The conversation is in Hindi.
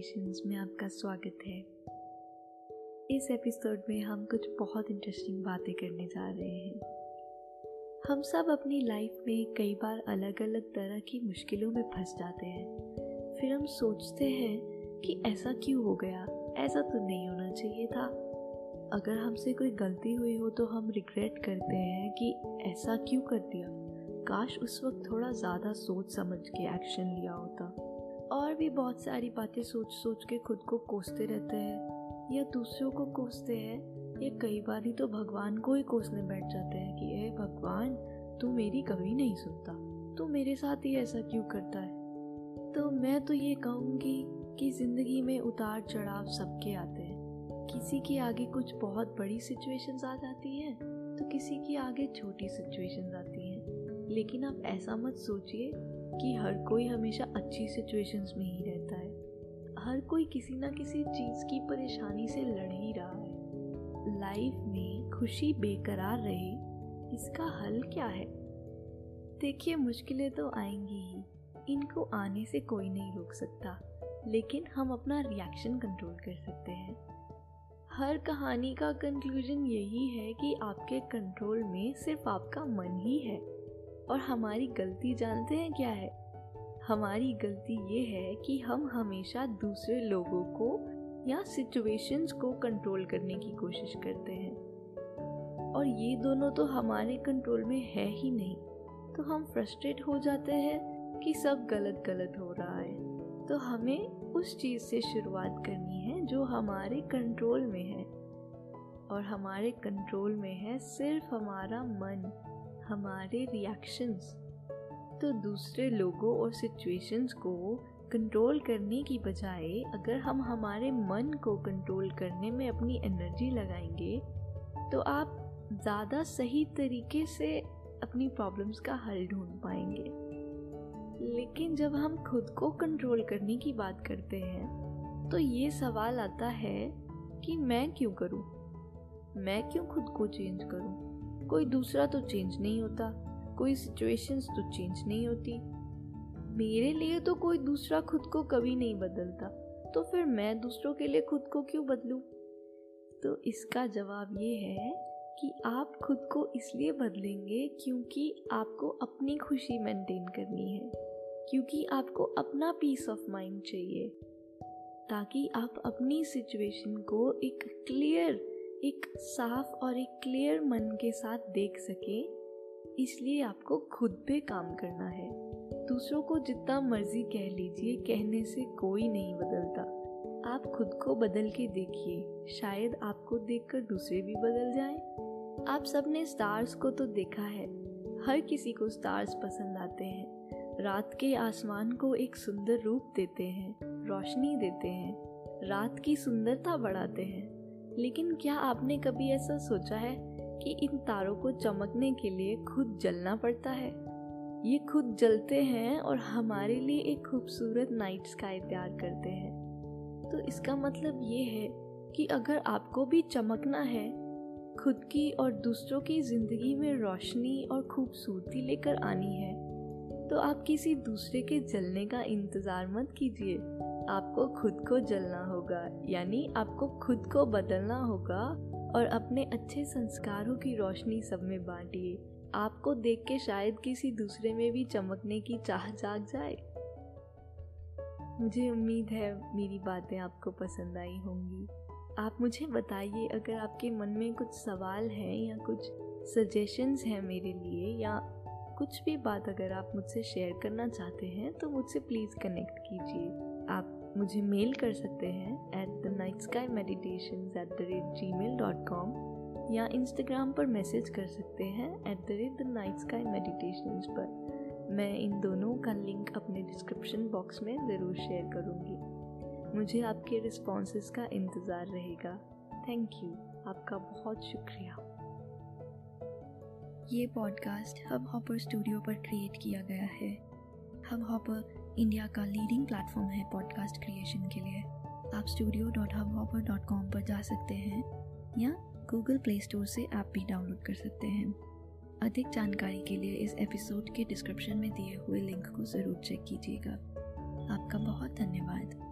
मेडिटेशंस में आपका स्वागत है। इस एपिसोड में हम कुछ बहुत इंटरेस्टिंग बातें करने जा रहे हैं। हम सब अपनी लाइफ में कई बार अलग अलग तरह की मुश्किलों में फंस जाते हैं। फिर हम सोचते हैं कि ऐसा क्यों हो गया? ऐसा तो नहीं होना चाहिए था। अगर हमसे कोई गलती हुई हो तो हम रिग्रेट करते हैं कि ऐसा क्यों कर दिया? काश उस वक्त थोड़ा ज़्यादा सोच समझ के एक्शन लिया होता। और भी बहुत सारी बातें सोच सोच के खुद को कोसते रहते हैं, या दूसरों को कोसते हैं, या कई बार ही तो भगवान को ही कोसने बैठ जाते हैं कि, ए भगवान, तू मेरी कभी नहीं सुनता। तू मेरे साथ ही ऐसा क्यों करता है? तो मैं तो ये कहूँगी कि ज़िंदगी में उतार चढ़ाव सबके आते हैं। किसी के आगे कुछ बहुत बड़ी सिचुएशंस आ जाती हैं तो किसी के आगे छोटी सिचुएशंस आती हैं। लेकिन आप ऐसा मत सोचिए कि हर कोई हमेशा अच्छी सिचुएशंस में ही रहता है। हर कोई किसी ना किसी चीज़ की परेशानी से लड़ ही रहा है। लाइफ में खुशी बेकरार रहे, इसका हल क्या है? देखिए, मुश्किलें तो आएँगी ही। इनको आने से कोई नहीं रोक सकता, लेकिन हम अपना रिएक्शन कंट्रोल कर सकते हैं। हर कहानी का कंक्लूजन यही है कि आपके कंट्रोल में सिर्फ़ आपका मन ही है। और हमारी गलती जानते हैं क्या है? हमारी गलती ये है कि हम हमेशा दूसरे लोगों को या सिचुएशंस को कंट्रोल करने की कोशिश करते हैं। और ये दोनों तो हमारे कंट्रोल में है ही नहीं। तो हम फ्रस्ट्रेट हो जाते हैं कि सब गलत गलत हो रहा है। तो हमें उस चीज़ से शुरुआत करनी है जो हमारे कंट्रोल में है। और हमारे कंट्रोल में है सिर्फ़ हमारा मन। हमारे रिएक्शंस तो दूसरे लोगों और सिचुएशंस को कंट्रोल करने की बजाय अगर हम हमारे मन को कंट्रोल करने में अपनी एनर्जी लगाएँगे तो आप ज़्यादा सही तरीके से अपनी प्रॉब्लम्स का हल ढूंढ पाएँगे लेकिन जब हम खुद को कंट्रोल करने की बात करते हैं तो ये सवाल आता है कि मैं क्यों करूँ? मैं क्यों खुद को चेंज करूँ? कोई दूसरा तो चेंज नहीं होता, कोई सिचुएशंस तो चेंज नहीं होती मेरे लिए तो कोई दूसरा खुद को कभी नहीं बदलता तो फिर मैं दूसरों के लिए खुद को क्यों बदलूं? तो इसका जवाब ये है कि आप खुद को इसलिए बदलेंगे क्योंकि आपको अपनी खुशी मेंटेन करनी है, क्योंकि आपको अपना पीस ऑफ़ माइंड चाहिए, ताकि आप अपनी सिचुएशन को एक क्लियर एक साफ़ और एक क्लियर मन के साथ देख सके, इसलिए आपको खुद पे काम करना है। दूसरों को जितना मर्ज़ी कह लीजिए, कहने से कोई नहीं बदलता। आप खुद को बदल के देखिए, शायद आपको देखकर दूसरे भी बदल जाएँ। आप सबने स्टार्स को तो देखा है, हर किसी को स्टार्स पसंद आते हैं। रात के आसमान को एक सुंदर रूप देते हैं, रोशनी देते हैं। रात की सुंदरता बढ़ाते हैं। लेकिन क्या आपने कभी ऐसा सोचा है कि इन तारों को चमकने के लिए खुद जलना पड़ता है? ये खुद जलते हैं और हमारे लिए एक खूबसूरत नाइट स्काई तैयार करते हैं। तो इसका मतलब ये है कि अगर आपको भी चमकना है, खुद की और दूसरों की ज़िंदगी में रोशनी और खूबसूरती लेकर आनी है तो आप किसी दूसरे के जलने का इंतज़ार मत कीजिए। आपको खुद को जलना होगा, यानी आपको खुद को बदलना होगा और अपने अच्छे संस्कारों की रोशनी सब में बांटिए। आपको देख के शायद किसी दूसरे में भी चमकने की चाह जाग जाए। मुझे उम्मीद है मेरी बातें आपको पसंद आई होंगी। आप मुझे बताइए, अगर आपके मन में कुछ सवाल हैं या कुछ सजेशंस हैं मेरे लिए, या कुछ भी बात अगर आप मुझसे शेयर करना चाहते हैं तो मुझसे प्लीज़ कनेक्ट कीजिए। आप मुझे मेल कर सकते हैं at the night sky meditation at the rate gmail dot com या इंस्टाग्राम पर मैसेज कर सकते हैं at the rate the night sky meditation पर। मैं इन दोनों का लिंक अपने डिस्क्रिप्शन बॉक्स में ज़रूर शेयर करूँगी। मुझे आपके रिस्पॉन्सेस का इंतज़ार रहेगा। थैंक यू आपका बहुत शुक्रिया। ये पॉडकास्ट हब हॉपर स्टूडियो पर क्रिएट किया गया है। हब हॉपर इंडिया का लीडिंग प्लेटफॉर्म है पॉडकास्ट क्रिएशन के लिए। आप studio dot Hubhopper dot com पर जा सकते हैं, या गूगल प्ले स्टोर से ऐप भी डाउनलोड कर सकते हैं। अधिक जानकारी के लिए इस एपिसोड के डिस्क्रिप्शन में दिए हुए लिंक को ज़रूर चेक कीजिएगा। आपका बहुत धन्यवाद।